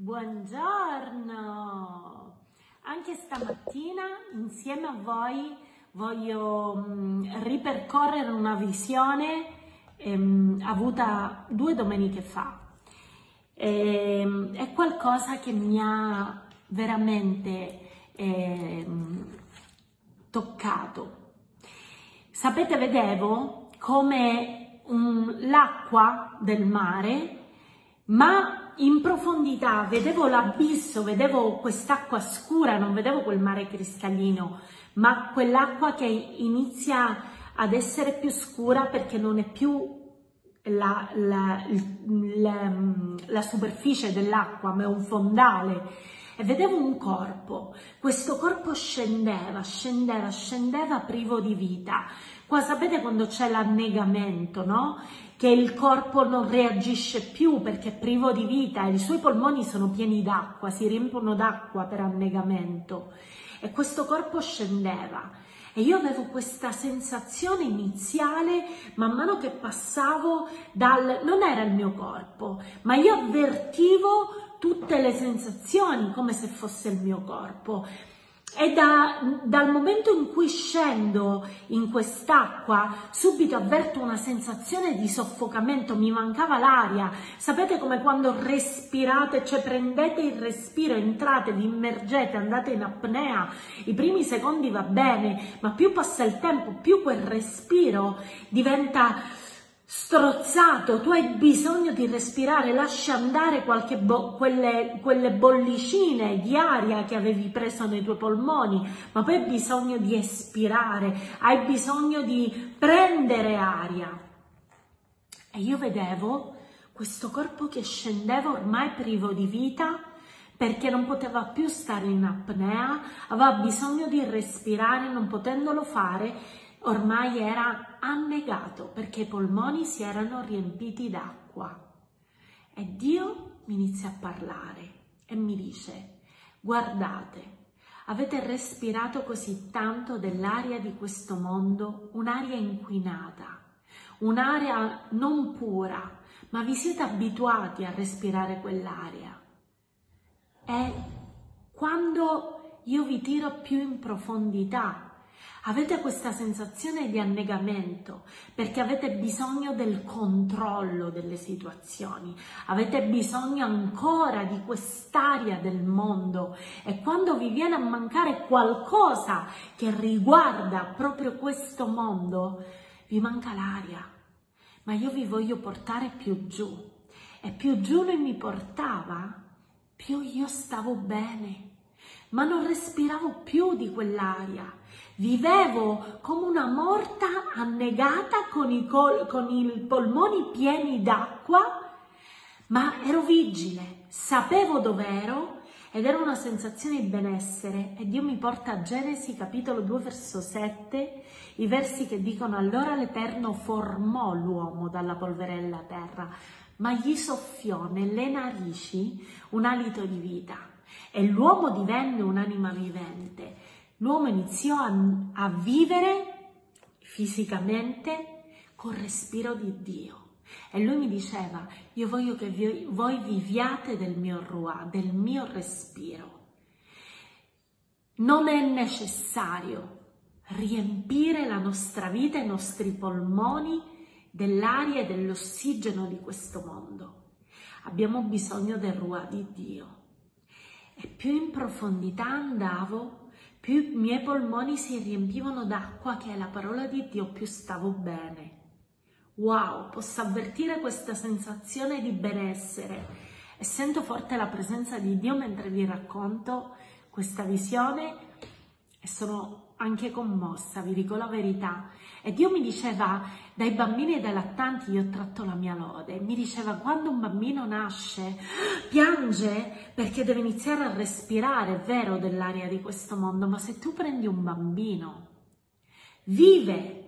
Buongiorno! Anche stamattina insieme a voi voglio mh, ripercorrere una visione ehm, avuta due domeniche fa. E, ehm, è qualcosa che mi ha veramente ehm, toccato. Sapete, vedevo come l'acqua del mare, ma in profondità vedevo l'abisso, vedevo quest'acqua scura, non vedevo quel mare cristallino, ma quell'acqua che inizia ad essere più scura perché non è più la, la, la, la superficie dell'acqua, ma è un fondale. E vedevo un corpo, questo corpo scendeva, scendeva, scendeva privo di vita. Qua sapete quando c'è l'annegamento, no? che il corpo non reagisce più perché è privo di vita, i suoi polmoni sono pieni d'acqua, si riempiono d'acqua per annegamento e questo corpo scendeva e io avevo questa sensazione iniziale man mano che passavo dal non era il mio corpo, ma io avvertivo tutte le sensazioni come se fosse il mio corpo e da, dal momento in cui scendo in quest'acqua, subito avverto una sensazione di soffocamento, mi mancava l'aria. Sapete come quando respirate, cioè prendete il respiro, entrate, vi immergete, andate in apnea, i primi secondi va bene, ma più passa il tempo, più quel respiro diventa strozzato, tu hai bisogno di respirare, lascia andare bo- quelle, quelle, bollicine di aria che avevi preso nei tuoi polmoni, ma poi hai bisogno di espirare, hai bisogno di prendere aria. E io vedevo questo corpo che scendeva ormai privo di vita perché non poteva più stare in apnea, aveva bisogno di respirare, non potendolo fare, ormai era annegato perché i polmoni si erano riempiti d'acqua. E Dio mi inizia a parlare e mi dice, guardate, avete respirato così tanto dell'aria di questo mondo, un'aria inquinata, un'aria non pura, ma vi siete abituati a respirare quell'aria. E quando io vi tiro più in profondità Avete questa sensazione di annegamento perché avete bisogno del controllo delle situazioni, avete bisogno ancora di quest'aria del mondo. E quando vi viene a mancare qualcosa che riguarda proprio questo mondo, vi manca l'aria. Ma io vi voglio portare più giù. E più giù lui mi portava, più io stavo bene ma non respiravo più di quell'aria. Vivevo come una morta annegata con i, col- con i polmoni pieni d'acqua, ma ero vigile, sapevo dov'ero ed era una sensazione di benessere e Dio mi porta a Genesi capitolo 2 verso 7, i versi che dicono allora l'Eterno formò l'uomo dalla polverella terra, ma gli soffiò nelle narici un alito di vita e l'uomo divenne un'anima vivente. L'uomo iniziò a, a vivere fisicamente col respiro di Dio. E lui mi diceva, io voglio che vi, voi viviate del mio ruà, del mio respiro. Non è necessario riempire la nostra vita, i nostri polmoni dell'aria e dell'ossigeno di questo mondo. Abbiamo bisogno del ruà di Dio. E più in profondità andavo, più i miei polmoni si riempivano d'acqua che è la parola di Dio, più stavo bene. Wow, posso avvertire questa sensazione di benessere e sento forte la presenza di Dio mentre vi racconto questa visione e sono anche commossa, vi dico la verità. E Dio mi diceva, dai bambini e dai lattanti io tratto la mia lode. Mi diceva, quando un bambino nasce, piange perché deve iniziare a respirare, è vero, dell'aria di questo mondo, ma se tu prendi un bambino, vive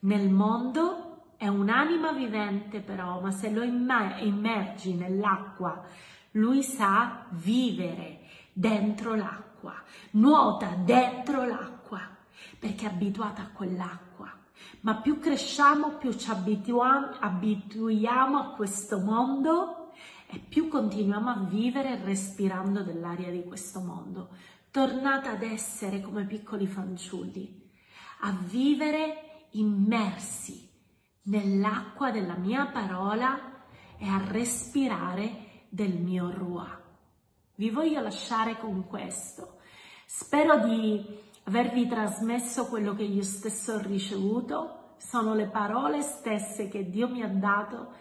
nel mondo, è un'anima vivente però, ma se lo immergi nell'acqua, lui sa vivere dentro l'acqua, nuota dentro l'acqua perché è abituata a quell'acqua. Ma più cresciamo, più ci abituiamo, a questo mondo e più continuiamo a vivere respirando dell'aria di questo mondo. Tornate ad essere come piccoli fanciulli, a vivere immersi nell'acqua della mia parola e a respirare del mio Ruah. Vi voglio lasciare con questo. Spero di avervi trasmesso quello che io stesso ho ricevuto, sono le parole stesse che Dio mi ha dato,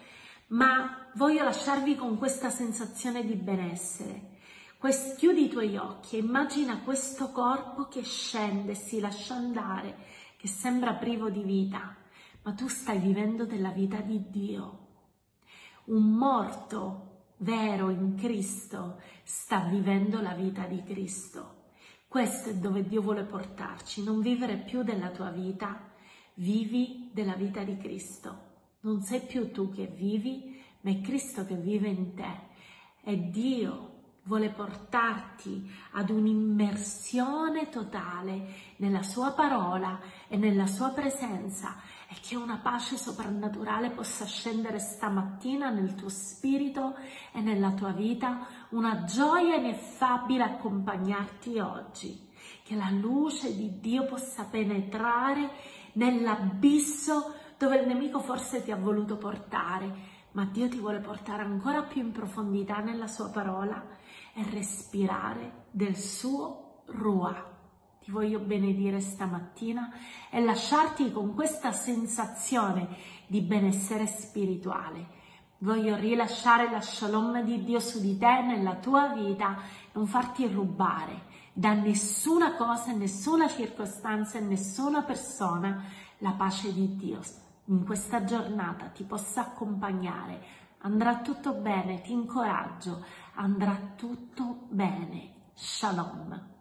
ma voglio lasciarvi con questa sensazione di benessere. Quest, chiudi i tuoi occhi e immagina questo corpo che scende, si lascia andare, che sembra privo di vita, ma tu stai vivendo della vita di Dio. Un morto vero in Cristo sta vivendo la vita di Cristo. Questo è dove Dio vuole portarci, non vivere più della tua vita, vivi della vita di Cristo. Non sei più tu che vivi, ma è Cristo che vive in te. E Dio vuole portarti ad un'immersione totale nella sua parola e nella sua presenza e che una pace soprannaturale possa scendere stamattina nel tuo spirito e nella tua vita, una gioia ineffabile accompagnarti oggi, che la luce di Dio possa penetrare nell'abisso dove il nemico forse ti ha voluto portare, ma Dio ti vuole portare ancora più in profondità nella sua parola e respirare del suo ruah ti voglio benedire stamattina e lasciarti con questa sensazione di benessere spirituale. Voglio rilasciare la shalom di Dio su di te nella tua vita, non farti rubare da nessuna cosa, nessuna circostanza e nessuna persona la pace di Dio. In questa giornata ti possa accompagnare. Andrà tutto bene, ti incoraggio, andrà tutto bene. Shalom.